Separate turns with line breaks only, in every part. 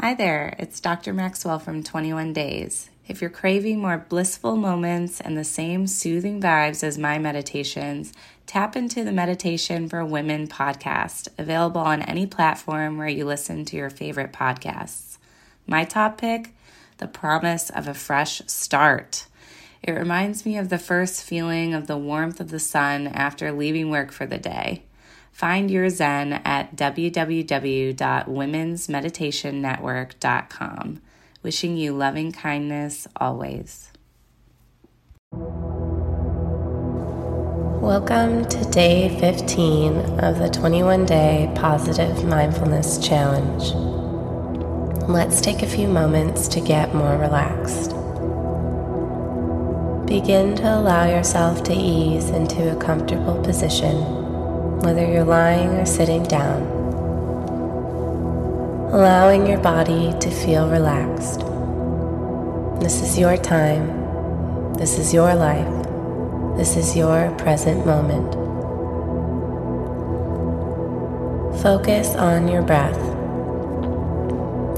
Hi there, it's Dr. Maxwell from 21 Days. If you're craving more blissful moments and the same soothing vibes as my meditations, tap into the Meditation for Women podcast, available on any platform where you listen to your favorite podcasts. My top pick The Promise of a Fresh Start. It reminds me of the first feeling of the warmth of the sun after leaving work for the day. Find your Zen at www.womensmeditationnetwork.com. Wishing you loving kindness always.
Welcome to day 15 of the 21 day Positive Mindfulness Challenge. Let's take a few moments to get more relaxed. Begin to allow yourself to ease into a comfortable position, whether you're lying or sitting down allowing your body to feel relaxed. This is your time. This is your life. This is your present moment. Focus on your breath.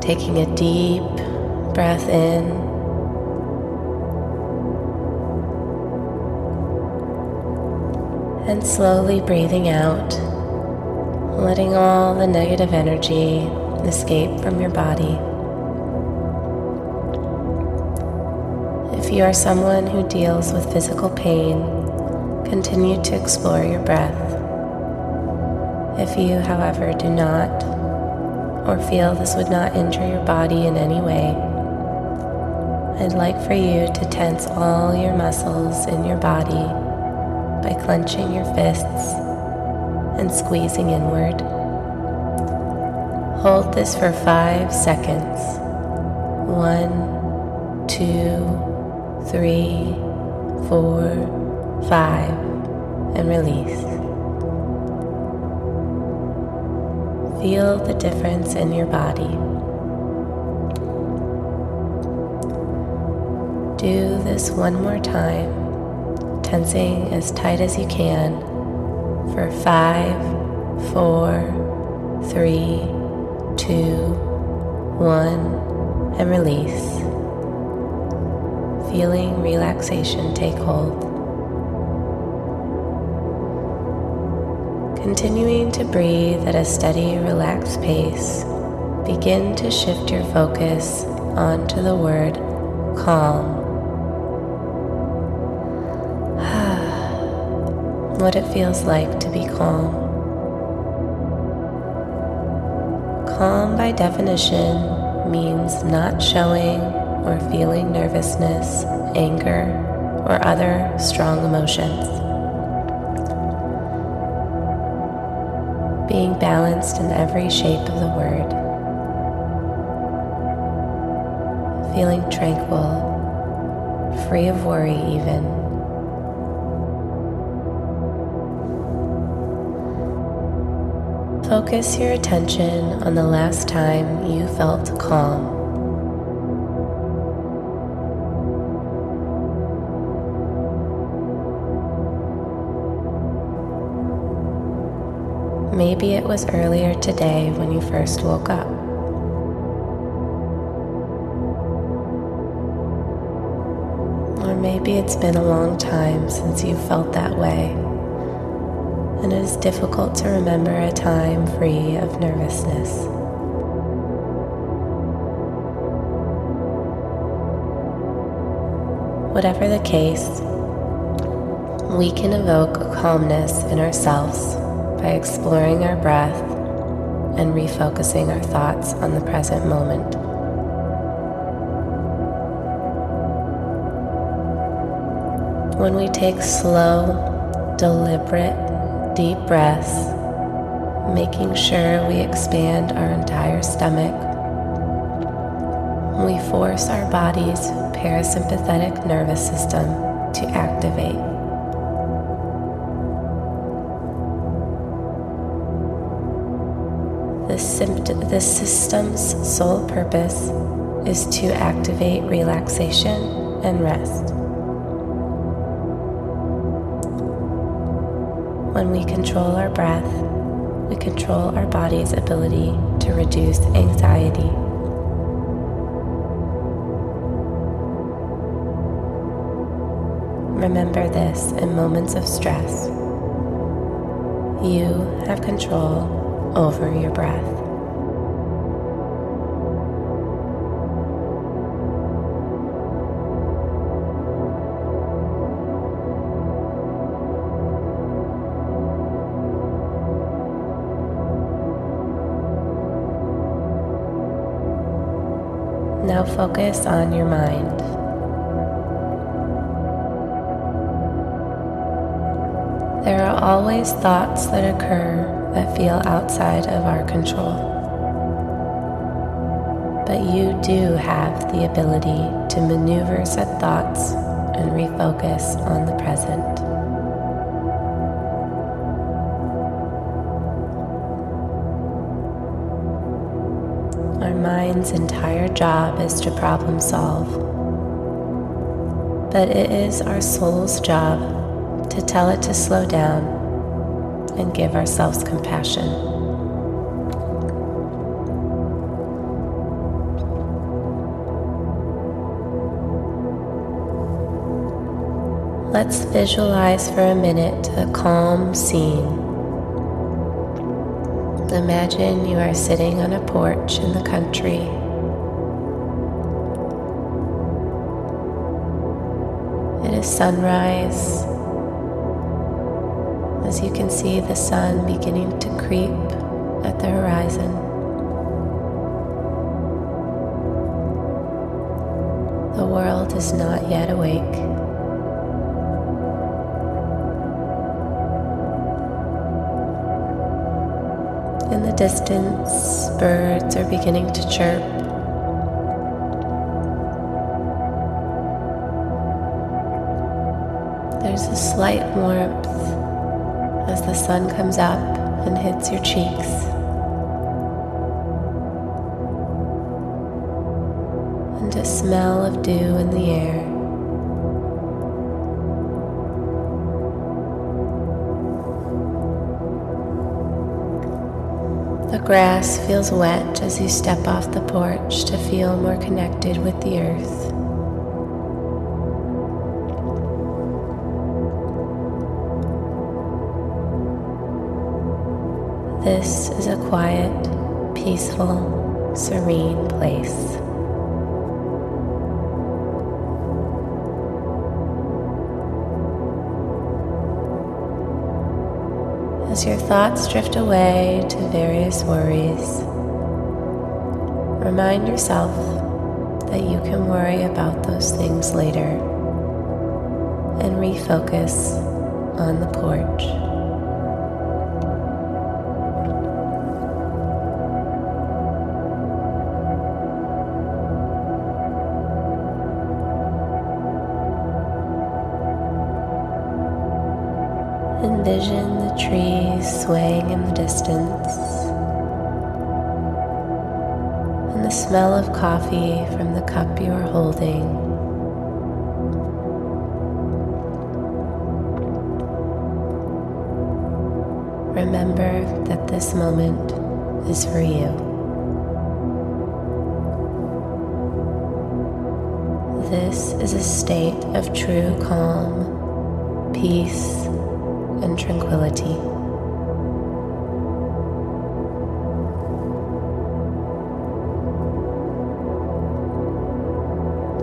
Taking a deep breath in. And slowly breathing out, letting all the negative energy escape from your body. If you are someone who deals with physical pain, continue to explore your breath. If you, however, do not, or feel this would not injure your body in any way, I'd like for you to tense all your muscles in your body by clenching your fists and squeezing inward. Hold this for five seconds. One, two, three, four, five, and release. Feel the difference in your body. Do this one more time, tensing as tight as you can for five, four, three, two, one, and release. Feeling relaxation take hold. Continuing to breathe at a steady, relaxed pace, begin to shift your focus onto the word calm. What it feels like to be calm. Calm, by definition, means not showing or feeling nervousness, anger, or other strong emotions. Being balanced in every shape of the word. Feeling tranquil, free of worry, even. Focus your attention on the last time you felt calm. Maybe it was earlier today when you first woke up. Or maybe it's been a long time since you felt that way and it is difficult to remember a time free of nervousness. Whatever the case, we can evoke calmness in ourselves by exploring our breath and refocusing our thoughts on the present moment. When we take slow, deliberate, deep breaths, making sure we expand our entire stomach. We force our body's parasympathetic nervous system to activate. The system's sole purpose is to activate relaxation and rest. When we control our breath, we control our body's ability to reduce anxiety. Remember this in moments of stress. You have control over your breath. Now focus on your mind. There are always thoughts that occur that feel outside of our control. But you do have the ability to maneuver said thoughts and refocus on the present. Mind's entire job is to problem solve. But it is our soul's job to tell it to slow down and give ourselves compassion. Let's visualize for a minute a calm scene Imagine you are sitting on a porch in the country. It is sunrise as you can see the sun beginning to creep at the horizon. The world is not yet awake. Distance, birds are beginning to chirp. There's a slight warmth as the sun comes up and hits your cheeks. And a smell of dew in the air. The grass feels wet as you step off the porch to feel more connected with the earth. This is a quiet, peaceful, serene place. As your thoughts drift away to various worries, remind yourself that you can worry about those things later and refocus on the porch. Envision the trees swaying in the distance and the smell of coffee from the cup you are holding. Remember that this moment is for you. This is a state of true calm, peace, and tranquility.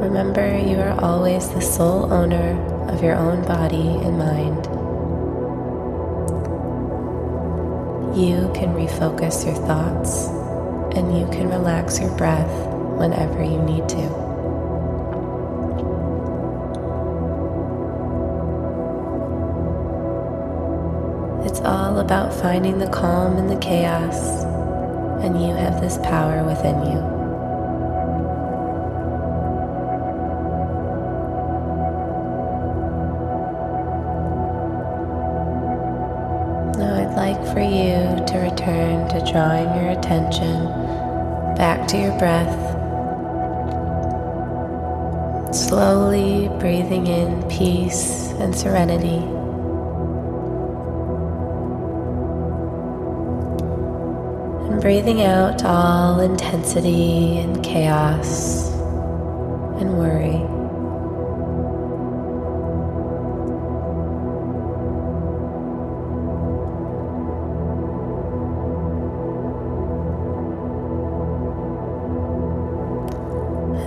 Remember, you are always the sole owner of your own body and mind. You can refocus your thoughts and you can relax your breath whenever you need to. It's all about finding the calm in the chaos, and you have this power within you. Like for you to return to drawing your attention back to your breath. Slowly breathing in peace and serenity. And breathing out all intensity and chaos and worry.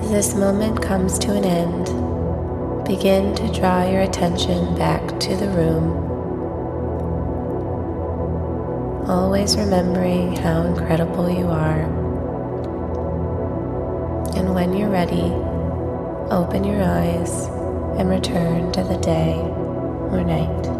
As this moment comes to an end, begin to draw your attention back to the room. Always remembering how incredible you are. And when you're ready, open your eyes and return to the day or night.